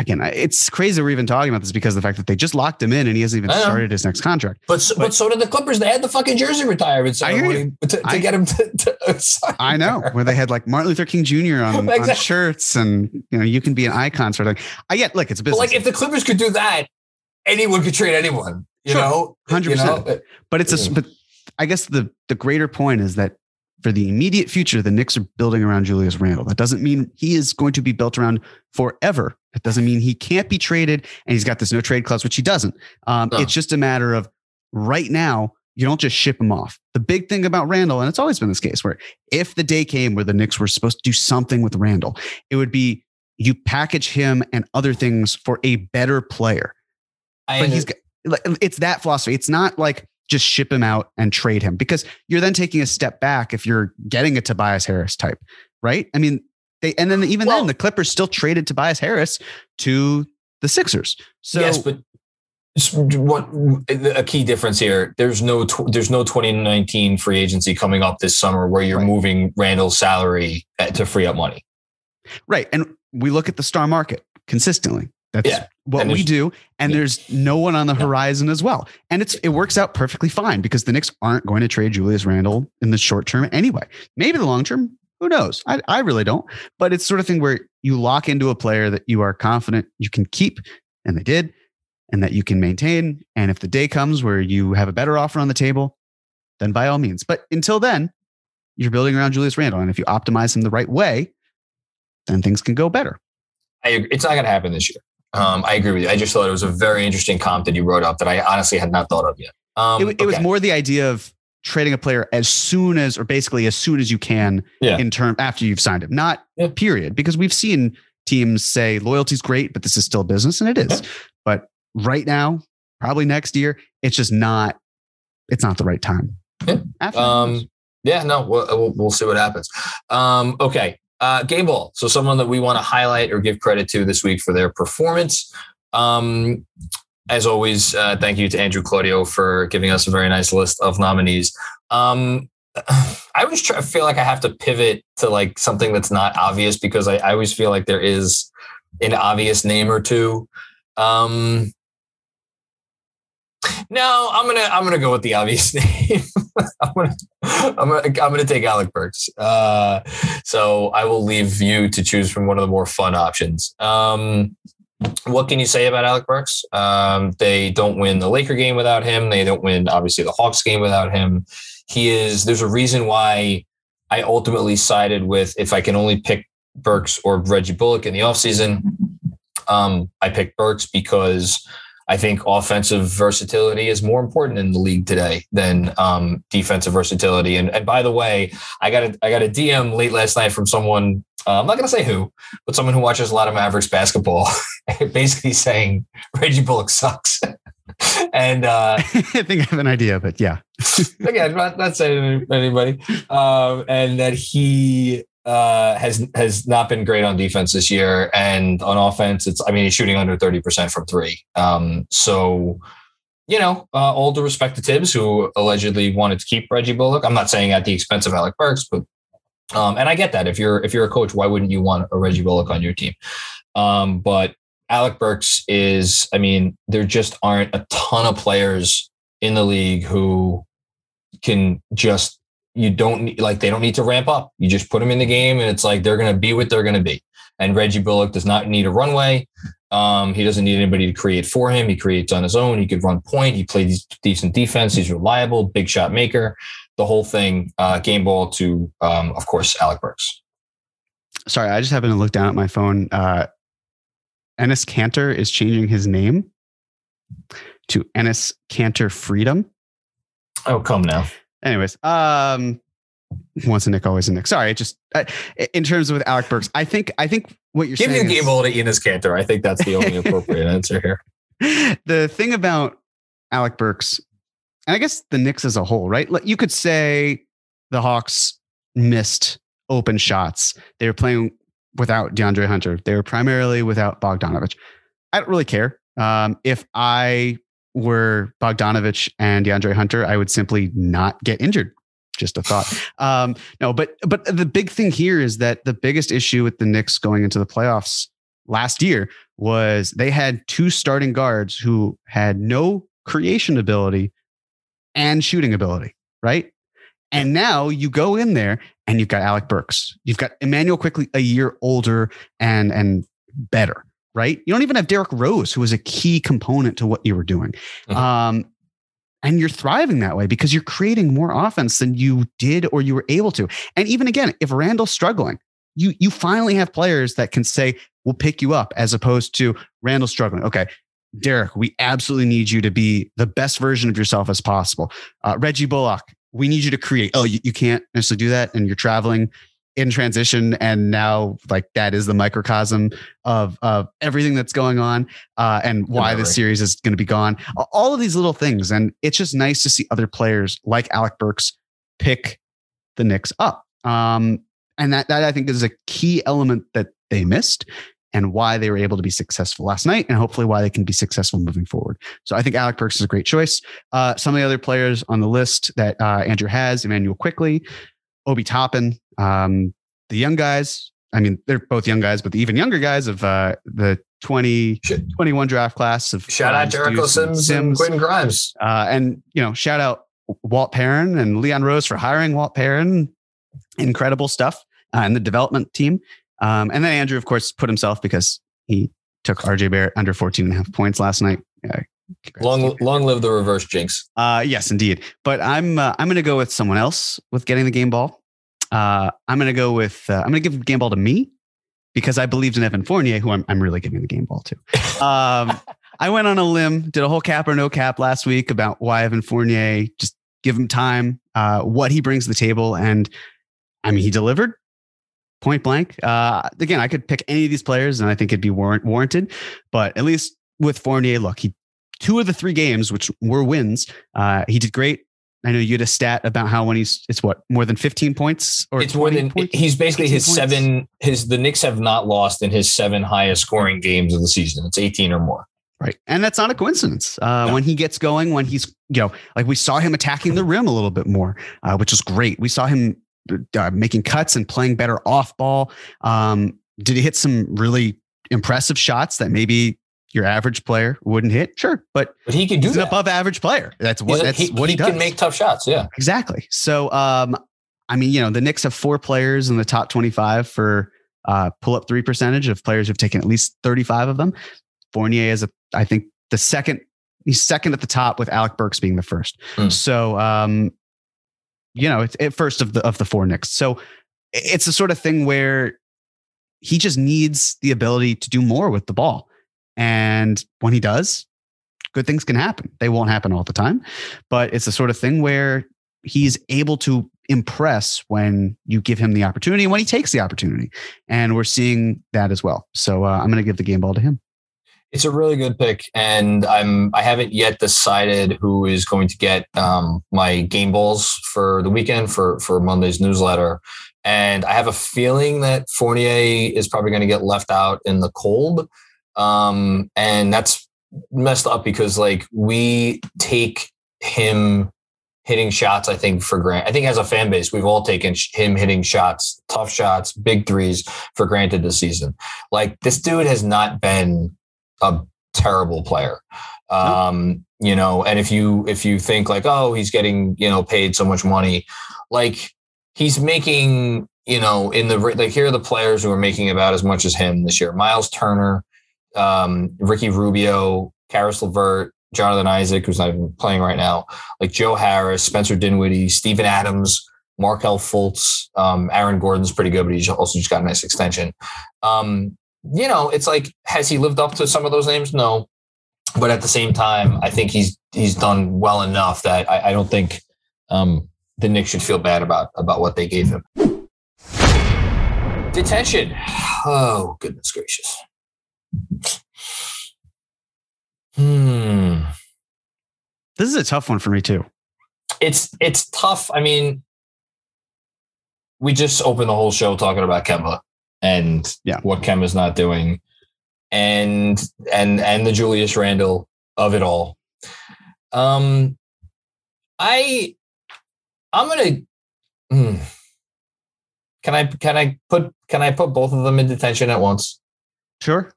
Again, it's crazy we're even talking about this because of the fact that they just locked him in and he hasn't even started his next contract. But so, but, But- so did the Clippers. They had the fucking jersey retirement ceremony to, to I- get him to. to <laughs> sign I know there. where they had like Martin Luther King Jr. on, on shirts and you know you can be an icon sort of thing. I get look, it's a But business. like, if the Clippers could do that, anyone could trade anyone. You Sure. know, 100%. You know? But it's a but I guess the the greater point is that for the immediate future, the Knicks are building around Julius Randle. That doesn't mean he is going to be built around forever. That doesn't mean he can't be traded and he's got this no trade clause, which he doesn't. Um, No. It's just a matter of right now, you don't just ship him off. The big thing about Randle, and it's always been this case, where if the day came where the Knicks were supposed to do something with Randle, it would be you package him and other things for a better player I but he's it's that philosophy. It's not like just ship him out and trade him because you're then taking a step back if you're getting a Tobias Harris type, right? I mean, they and then even Well- then the Clippers still traded Tobias Harris to the Sixers. So yes, but what a key difference here? There's no tw- there's no 2019 free agency coming up this summer where you're Right. moving Randle's salary at- to free up money. right, and we look at the star market consistently. That's Yeah, what we do, and Yeah. there's no one on the horizon as well. And it's it works out perfectly fine because the Knicks aren't going to trade Julius Randle in the short term anyway. Maybe the long term, who knows? I, I really don't. But it's sort of thing where you lock into a player that you are confident you can keep, and they did, and that you can maintain. And if the day comes where you have a better offer on the table, then by all means. But until then, you're building around Julius Randle, and if you optimize him the right way, then things can go better. I, agree. it's not going to happen this year. Um, I agree with you. I just thought it was a very interesting comp that you wrote up that I honestly had not thought of yet. Um, it, it was more the idea of trading a player as soon as, or basically as soon as you can, Yeah. in term after you've signed him, not Yeah. period. Because we've seen teams say loyalty's great, but this is still business, and it is. But right now, probably next year, it's just not. It's not the right time. Yeah. Um, yeah, no, we'll, we'll, we'll see what happens. Um, okay. Uh, game ball. So someone that we want to highlight or give credit to this week for their performance. Um, as always, uh, thank you to Andrew Claudio for giving us a very nice list of nominees. Um, <sighs> I always try, feel like I have to pivot to like something that's not obvious because I, I always feel like there is an obvious name or two. Um, no, I'm gonna I'm gonna go with the obvious <laughs> name. <laughs> I'm gonna I'm gonna I'm gonna take Alec Burks. Uh, so I will leave you to choose from one of the more fun options. Um, what can you say about Alec Burks? Um, they don't win the Laker game without him. They don't win obviously the Hawks game without him. He is. There's a reason why I ultimately sided with if I can only pick Burks or Reggie Bullock in the offseason. Um, I picked Burks because I think offensive versatility is more important in the league today than um, defensive versatility. And, and by the way, I got a I got a DM late last night from someone. Uh, I'm not going to say who, but someone who watches a lot of Mavericks basketball, <laughs> basically saying Reggie Bullock sucks. <laughs> and uh, <laughs> I think I have an idea, but yeah, again, not, not saying anybody, um, and that he uh, has has not been great on defense this year, and on offense, it's I mean he's shooting under thirty percent from three. Um, so you know, uh, all due respect to Thibs, who allegedly wanted to keep Reggie Bullock. I'm not saying at the expense of Alec Burks, but um, and I get that if you're if you're a coach, why wouldn't you want a Reggie Bullock on your team? Um, but Alec Burks is, I mean, there just aren't a ton of players in the league who can just you don't need like they don't need to ramp up. You just put them in the game, and it's like they're going to be what they're going to be. And Reggie Bullock does not need a runway. Um, he doesn't need anybody to create for him. He creates on his own. He could run point. He plays decent defense. He's reliable, big shot maker. The whole thing, uh, game ball to, um, of course, Alec Burks. Sorry, I just happened to look down at my phone. Uh, Enes Kanter is changing his name to Enes Kanter Freedom. Oh, come now. Anyways, um, once a Knick, always a Knick. Sorry, I just uh, in terms of with Alec Burks, I think I think what you're Give saying. me a game ball to Enes Kanter. I think that's the only <laughs> appropriate answer here. the thing about Alec Burks, and I guess the Knicks as a whole, right? Like you could say the Hawks missed open shots. They were playing without DeAndre Hunter. They were primarily without Bogdanovich. I don't really care. Um, if I were Bogdanovich and DeAndre Hunter, I would simply not get injured. Just a thought. <laughs> Um, no, but but the big thing here is that the biggest issue with the Knicks going into the playoffs last year was they had two starting guards who had no creation ability and shooting ability, right? And now you go in there and you've got Alec Burks. You've got Immanuel Quickley a year older and and better, right? You don't even have Derrick Rose, who was a key component to what you were doing. Mhm. Um, and you're thriving that way because you're creating more offense than you did or you were able to. And even again, if Randle's struggling, you you finally have players that can say, we'll pick you up as opposed to Randall struggling. Okay, Derrick, we absolutely need you to be the best version of yourself as possible. Uh, Reggie Bullock, we need you to create. Oh, you, you can't necessarily do that. And you're traveling in transition. And now, like, that is the microcosm of, of everything that's going on uh, and why this series is going to be gone. All of these little things. And it's just nice to see other players like Alec Burks pick the Knicks up. Um, and that, that I think is a key element that they missed and why they were able to be successful last night and hopefully why they can be successful moving forward. So I think Alec Burks is a great choice. Uh, some of the other players on the list that uh, Andrew has, Immanuel Quickley, Obi Toppin, um, the young guys. I mean, they're both young guys, but the even younger guys of uh, the 20, Should- 21 draft class of Shout out Grimes, Jericho Deuce, and Sims, and Quentin Grimes. uh, and you know, shout out Walt Perrin and Leon Rose for hiring Walt Perrin. Incredible stuff. Uh, and the development team. Um, and then Andrew, of course, put himself because he took RJ Barrett under 14 and a half points last night. Uh, congrats. Long, long live the reverse jinx. Uh, yes, indeed. But I'm uh, I'm going to go with someone else with getting the game ball. Uh, I'm going to go with uh, I'm going to give the game ball to me because I believed in Evan Fournier, who I'm I'm really giving the game ball to. Um, <laughs> I went on a limb, did a whole cap or no cap last week about why Evan Fournier just give him time, uh, what he brings to the table, and I mean he delivered point blank. Uh, again, I could pick any of these players, and I think it'd be warrant, warranted. But at least with Fournier, look, he two of the three games, which were wins, uh, he did great. I know you had a stat about how when he's it's what more than 15 points or it's more than points? he's basically his points? seven. His the Knicks have not lost in his seven highest scoring games of the season. It's 18 or more. Right. And that's not a coincidence. Uh, No. When he gets going, when he's, you know, like we saw him attacking the rim a little bit more, uh, which was great. We saw him uh, making cuts and playing better off ball. Um, did he hit some really impressive shots that maybe your average player wouldn't hit? Sure. But But he can do he's an that. above average player. That's what, He's that's he, what he, he does. can make tough shots. Yeah. Exactly. So, um, I mean, you know, the Knicks have four players in the top 25 for uh, pull up three percentage of players who've taken at least 35 of them. Fournier is, a, I think, the second, he's second at the top with Alec Burks being the first. Hmm. So, um, you know, it's it first of the, of the four Knicks. So it's the sort of thing where he just needs the ability to do more with the ball. And when he does, good things can happen. They won't happen all the time, but it's the sort of thing where he's able to impress when you give him the opportunity and when he takes the opportunity. And we're seeing that as well. So uh, I'm going to give the game ball to him. It's a really good pick, and I'm I haven't yet decided who is going to get um, my game balls for the weekend for for Monday's newsletter. And I have a feeling that Fournier is probably going to get left out in the cold, um, and that's messed up because like we take him hitting shots, I think, for granted. I think as a fan base, we've all taken sh- him hitting shots, tough shots, big threes for granted this season. Like this dude has not been a terrible player. Um, you know, and if you if you think like, oh, he's getting, you know, paid so much money, like he's making, you know, in the like here are the players who are making about as much as him this year. Miles Turner, um, Ricky Rubio, Caris LeVert, Jonathan Isaac, who's not even playing right now, like Joe Harris, Spencer Dinwiddie, Steven Adams, Markelle Fultz, um, Aaron Gordon's pretty good, but he's also just got a nice extension. Um, you know, it's like, has he lived up to some of those names? No. But at the same time, I think he's he's done well enough that I, I don't think um, the Knicks should feel bad about about what they gave him. Detention. <sighs> Oh goodness gracious. Hmm. This is a tough one for me too. It's it's tough. I mean, we just opened the whole show talking about Kemba and Yeah. what Kemba's not doing, and and and the Julius Randle of it all. Um, I I'm gonna. hmm. Can I can I put can I put both of them in detention at once? Sure.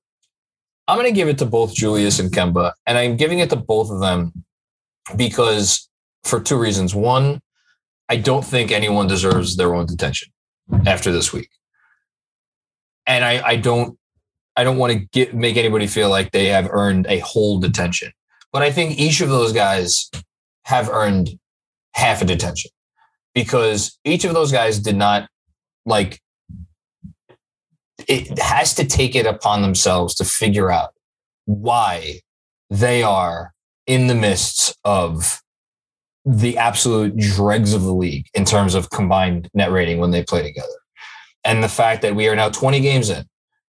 I'm going to give it to both Julius and Kemba, and I'm giving it to both of them because for two reasons. One, I don't think anyone deserves their own detention after this week, and I, I don't, I don't want to get make anybody feel like they have earned a whole detention. But I think each of those guys have earned half a detention because each of those guys did not like it has to take it upon themselves to figure out why they are in the midst of the absolute dregs of the league in terms of combined net rating when they play together. And the fact that we are now 20 games in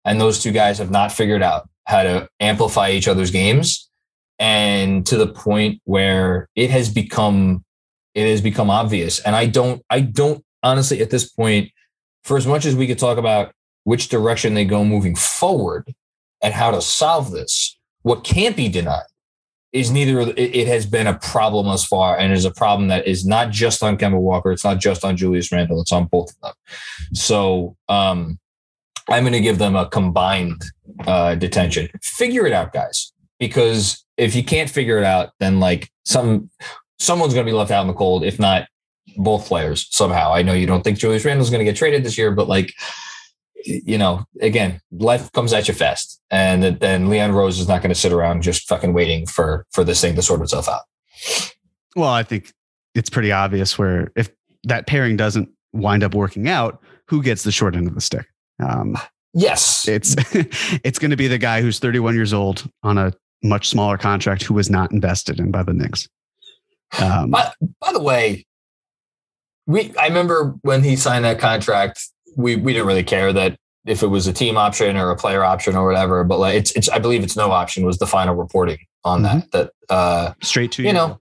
and those two guys have not figured out how to amplify each other's games and to the point where it has become it has become obvious and I don't I don't honestly at this point for as much as we could talk about which direction they go moving forward and how to solve this. What can't be denied is neither it, has been a problem thus far, and is a problem that is not just on Kemba Walker, it's not just on Julius Randle, it's on both of them. So um, I'm going to give them a combined uh, detention. Figure it out, guys, because if you can't figure it out, then like some someone's going to be left out in the cold, if not both players somehow. I know you don't think Julius Randle's going to get traded this year, but like you know, again, life comes at you fast, and then Leon Rose is not going to sit around just fucking waiting for for this thing to sort itself out. Well, I think it's pretty obvious where if that pairing doesn't wind up working out, who gets the short end of the stick? Um, Yes, it's <laughs> it's going to be the guy who's 31 years old on a much smaller contract who was not invested in by the Knicks. Um, By, by the way, we I remember when he signed that contract, we we didn't really care that if it was a team option or a player option or whatever. But like it's it's I believe it's no option was the final reporting on that. That uh straight to you know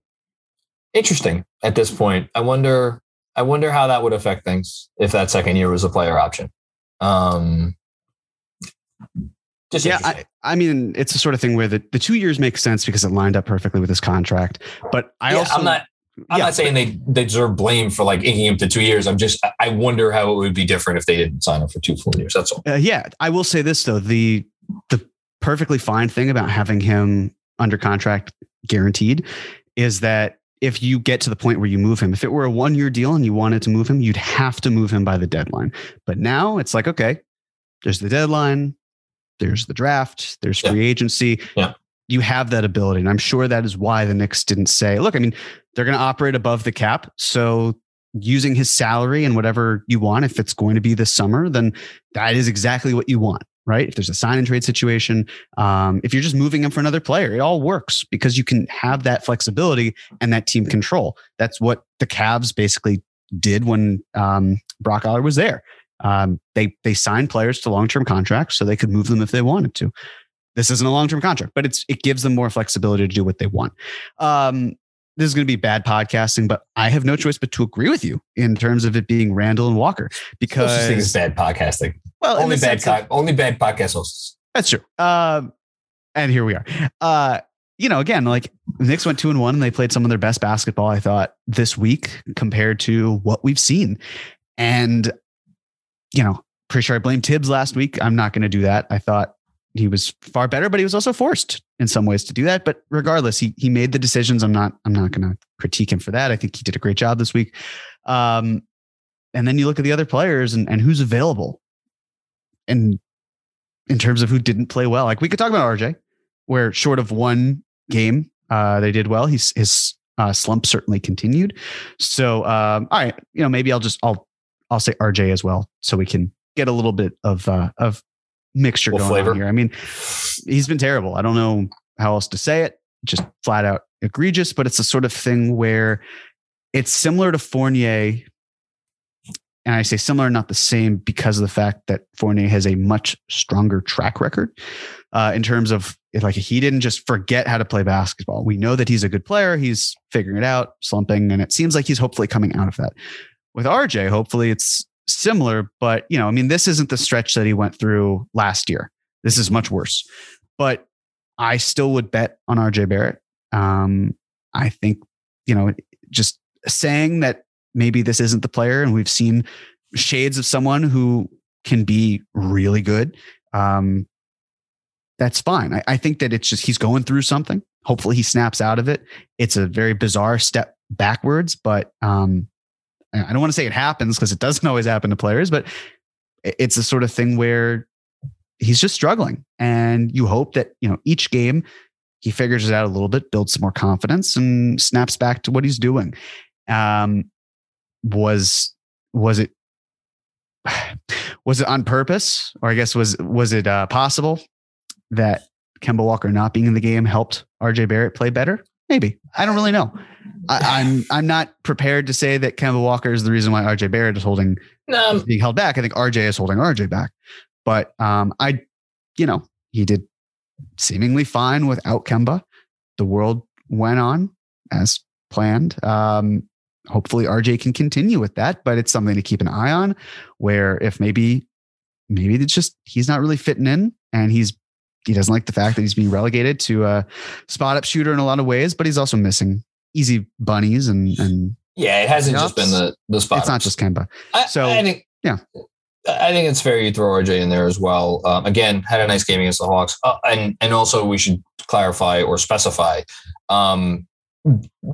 interesting at this point. I wonder I wonder how that would affect things if that second year was a player option. Um just yeah. I, I mean, it's the sort of thing where the, the two years make sense because it lined up perfectly with his contract. But I Yeah, also, I'm not I'm yeah, not saying they, they deserve blame for like inking him to two years. I'm just, I wonder how it would be different if they didn't sign him for two full years. That's all. Uh, yeah, I will say this though: the the perfectly fine thing about having him under contract guaranteed is that if you get to the point where you move him, if it were a one year deal and you wanted to move him, you'd have to move him by the deadline. But now it's like, okay, there's the deadline, there's the draft, there's Yeah. free agency. Yeah. You have that ability. And I'm sure that is why the Knicks didn't say, look, I mean, they're going to operate above the cap. So using his salary and whatever you want, if it's going to be this summer, then that is exactly what you want, right? If there's a sign and trade situation, um, if you're just moving him for another player, it all works because you can have that flexibility and that team control. That's what the Cavs basically did when um, Brock Aller was there. Um, they they signed players to long term contracts so they could move them if they wanted to. This isn't a long term contract, but it's it gives them more flexibility to do what they want. Um, this is going to be bad podcasting, but I have no choice but to agree with you in terms of it being Randle and Walker Because I think because it's bad podcasting. well, Only bad, sense of- only bad podcast hosts. that's true. Um, and here we are. Uh, you know, again, like Knicks went two and one and they played some of their best basketball, I thought, this week compared to what we've seen. And, you know, pretty sure I blamed Thibs last week. I'm not going to do that. I thought he was far better, but he was also forced in some ways to do that. But regardless, he he made the decisions. I'm not I'm not going to critique him for that. I think he did a great job this week. Um, and then you look at the other players and, and who's available. And in terms of who didn't play well, like we could talk about RJ, where short of one game, uh, they did well. He's his uh, slump certainly continued. So um, all right, you know, maybe I'll just I'll I'll say RJ as well, so we can get a little bit of uh, of mixture going flavor. on here. I mean, he's been terrible. I don't know how else to say it. Just flat out egregious, but it's the sort of thing where it's similar to Fournier. And I say similar, not the same, because of the fact that Fournier has a much stronger track record uh, in terms of like he didn't just forget how to play basketball. We know that he's a good player. He's figuring it out, slumping, and it seems like he's hopefully coming out of that. With RJ, hopefully it's similar, but you know, I mean, this isn't the stretch that he went through last year. This is much worse. But I still would bet on RJ Barrett. Um, I think, you know, just saying that maybe this isn't the player, and we've seen shades of someone who can be really good. Um, that's fine. I, I think that it's just he's going through something. Hopefully, he snaps out of it. It's a very bizarre step backwards, but um, I don't want to say it happens because it doesn't always happen to players, but it's a sort of thing where he's just struggling. And you hope that, you know, each game he figures it out a little bit, builds some more confidence and snaps back to what he's doing. Um, was, was it, <sighs> was it on purpose? Or I guess was, was it uh, possible that Kemba Walker not being in the game helped RJ Barrett play better? Maybe. I don't really know. I, am <laughs> I'm, I'm not prepared to say that Kemba Walker is the reason why RJ Barrett is holding no. being held back. I think RJ is holding RJ back. But um, I, you know, he did seemingly fine without Kemba. The world went on as planned. Um, hopefully RJ can continue with that, but it's something to keep an eye on. Where if maybe maybe it's just he's not really fitting in and he's he doesn't like the fact that he's being relegated to a spot up shooter in a lot of ways, but he's also missing easy bunnies and and yeah, it hasn't just been the the spot. It's not just Kemba. I, so I think yeah. I think it's fair you throw RJ in there as well. Um, again, had a nice game against the Hawks, uh, and and also we should clarify or specify. Um,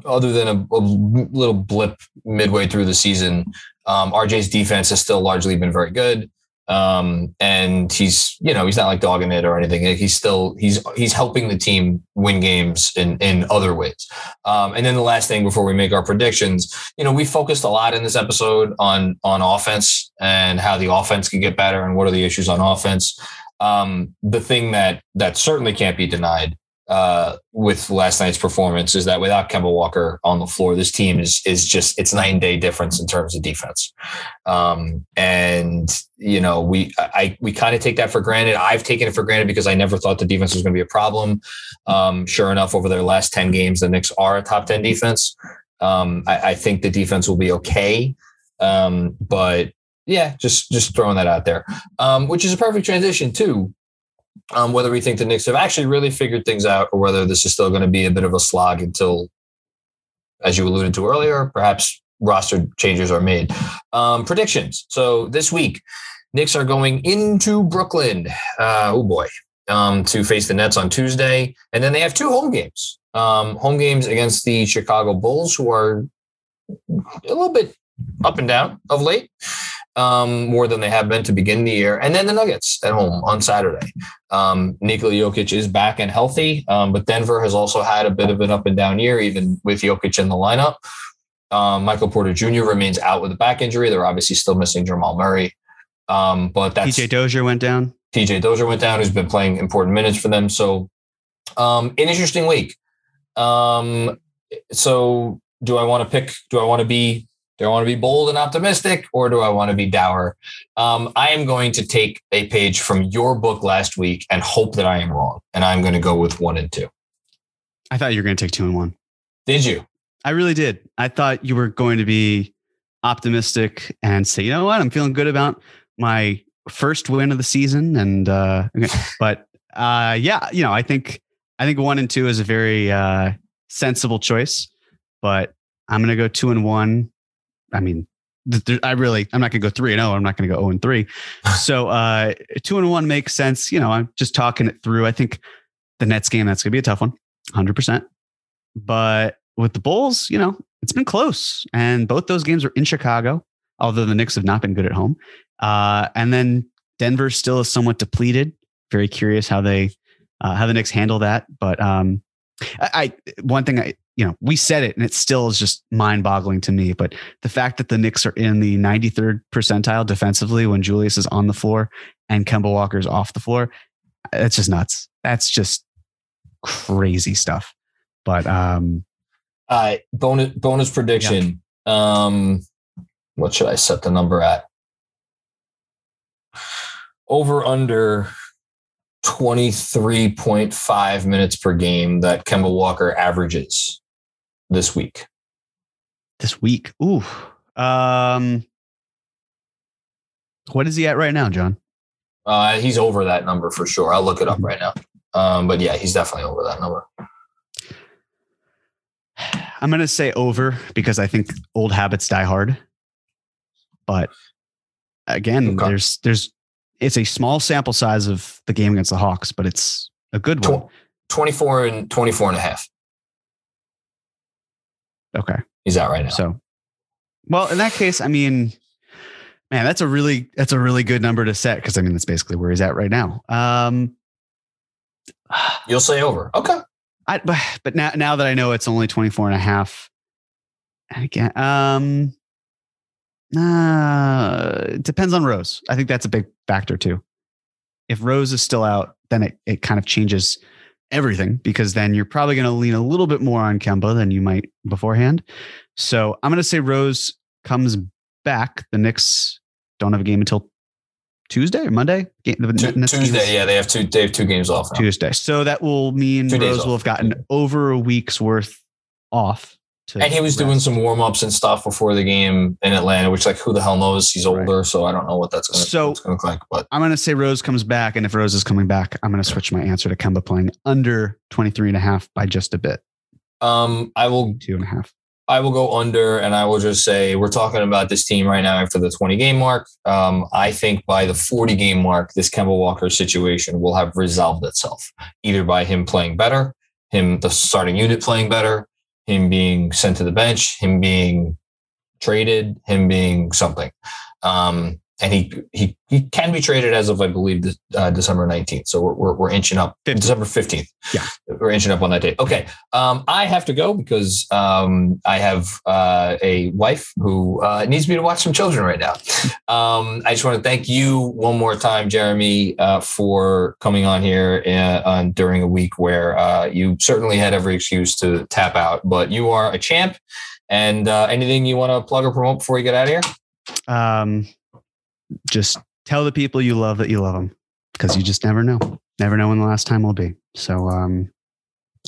other than a, a, little blip midway through the season, um, RJ's defense has still largely been very good. Um, and he's, you know, he's not like dogging it or anything. He's still, he's, he's helping the team win games in, in other ways. Um, and then the last thing before we make our predictions, you know, we focused a lot in this episode on, on offense and how the offense can get better and what are the issues on offense. Um, the thing that, that certainly can't be denied uh, with last night's performance is that without Kemba Walker on the floor, this team is is just it's night and day difference in terms of defense. Um, and you know, we I we kind of take that for granted. I've taken it for granted because I never thought the defense was going to be a problem. Um, sure enough, over their last ten games, the Knicks are a top ten defense. Um, I, I, think the defense will be okay, um, but yeah, just just throwing that out there, um, which is a perfect transition too um, whether we think the Knicks have actually really figured things out or whether this is still going to be a bit of a slog until, as you alluded to earlier, perhaps roster changes are made. Um, predictions. So this week, Knicks are going into Brooklyn. Uh, oh boy, um, to face the Nets on Tuesday, and then they have two home games. Um, home games against the Chicago Bulls, who are a little bit up and down of late um, more than they have been to begin the year. And then the Nuggets at home on Saturday. Um, Nikola Jokic is back and healthy, um, but Denver has also had a bit of an up and down year, even with Jokic in the lineup. Um, Michael Porter Jr. remains out with a back injury. They're obviously still missing Jamal Murray. Um, but that's PJ Dozier went down. PJ Dozier went down, who's been playing important minutes for them. So, um, an interesting week. Um, so, do I want to pick? Do I want to be do I want to be bold and optimistic or do I want to be dour? Um, I am going to take a page from your book last week and hope that I am wrong. And I'm going to go with one and two. I thought you were going to take two and one. Did you? I really did. I thought you were going to be optimistic and say, you know what? I'm feeling good about my first win of the season. And, uh, <laughs> okay. but uh, yeah, you know, I think I think one and two is a very uh, sensible choice, but I'm gonna go two and one. I mean, I really I'm not gonna go three and zero. I'm not gonna go zero and three. <laughs> so uh, two and one makes sense. You know, I'm just talking it through. I think the Nets game that's gonna be a tough one, hundred percent. But with the Bulls, you know, it's been close, and both those games are in Chicago. Although the Knicks have not been good at home, uh, and then Denver still is somewhat depleted. Very curious how they uh, how the Knicks handle that. But um, I, one thing I you know we said it and it still is just mind boggling to me. But the fact that the Knicks are in the 93rd percentile defensively when Julius is on the floor and Kemba Walker's off the floor, that's just nuts. That's just crazy stuff. But um, uh, bonus bonus prediction. Um, what should I set the number at? Over under 23.5 minutes per game that Kemba Walker averages this week. This week. Ooh. Um what is he at right now, John? Uh, he's over that number for sure. I'll look it up right now. Um, but yeah, he's definitely over that number. I'm going to say over because I think old habits die hard. But again, okay. there's there's it's a small sample size of the game against the Hawks, but it's a good one. 24 and 24 and a half. Okay. He's out right now. So, well, in that case, I mean, man, that's a really, that's a really good number to set. Cause I mean, that's basically where he's at right now. Um, <sighs> You'll say over. Okay. I, but, but now, now that I know it's only 24 and a half, again, um, uh, depends on Rose. I think that's a big factor too. If Rose is still out, then it, it kind of changes everything because then you're probably going to lean a little bit more on Kemba than you might beforehand. So I'm going to say Rose comes back. The Knicks don't have a game until Tuesday or Monday. Game, Tuesday, yeah, they have two. They have two games off. Now. Tuesday, so that will mean two Rose will have gotten over a week's worth off and he was doing some warm ups and stuff before the game in Atlanta, which like who the hell knows? He's older, right. so I don't know what that's going so, to look like. But I'm going to say Rose comes back, and if Rose is coming back, I'm going to switch my answer to Kemba playing under 23 and a half by just a bit. Um, I will two and a half. I will go under, and I will just say we're talking about this team right now after the 20 game mark. Um, I think by the 40 game mark, this Kemba Walker situation will have resolved itself, either by him playing better, him the starting unit playing better, him being sent to the bench, him being traded, him being something. Um, and he he he can be traded as of I believe uh, December nineteenth. So we're, we're, we're inching up 15th. December fifteenth. Yeah, we're inching up on that date. Okay, um, I have to go because um, I have uh, a wife who uh, needs me to watch some children right now. Um, I just want to thank you one more time, Jeremy, uh, for coming on here uh, on during a week where uh, you certainly had every excuse to tap out, but you are a champ. And anything you want to plug or promote before you get out of here? Um, just tell the people you love that you love them because you just never know. Never know when the last time will be. So um,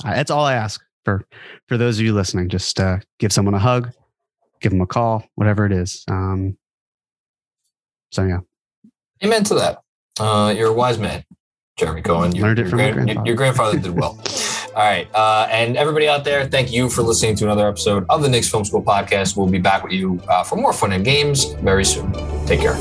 I, that's all I ask for for those of you listening. Just uh, give someone a hug, give them a call, whatever it is. Um, so yeah. Amen to that. Uh, you're a wise man, Jeremy Cohen. You, Learned it from your, grand, grandfather. your grandfather did well. <laughs> All right. Uh, and everybody out there, thank you for listening to another episode of the Knicks Film School podcast. We'll be back with you uh, for more fun and games very soon. Take care.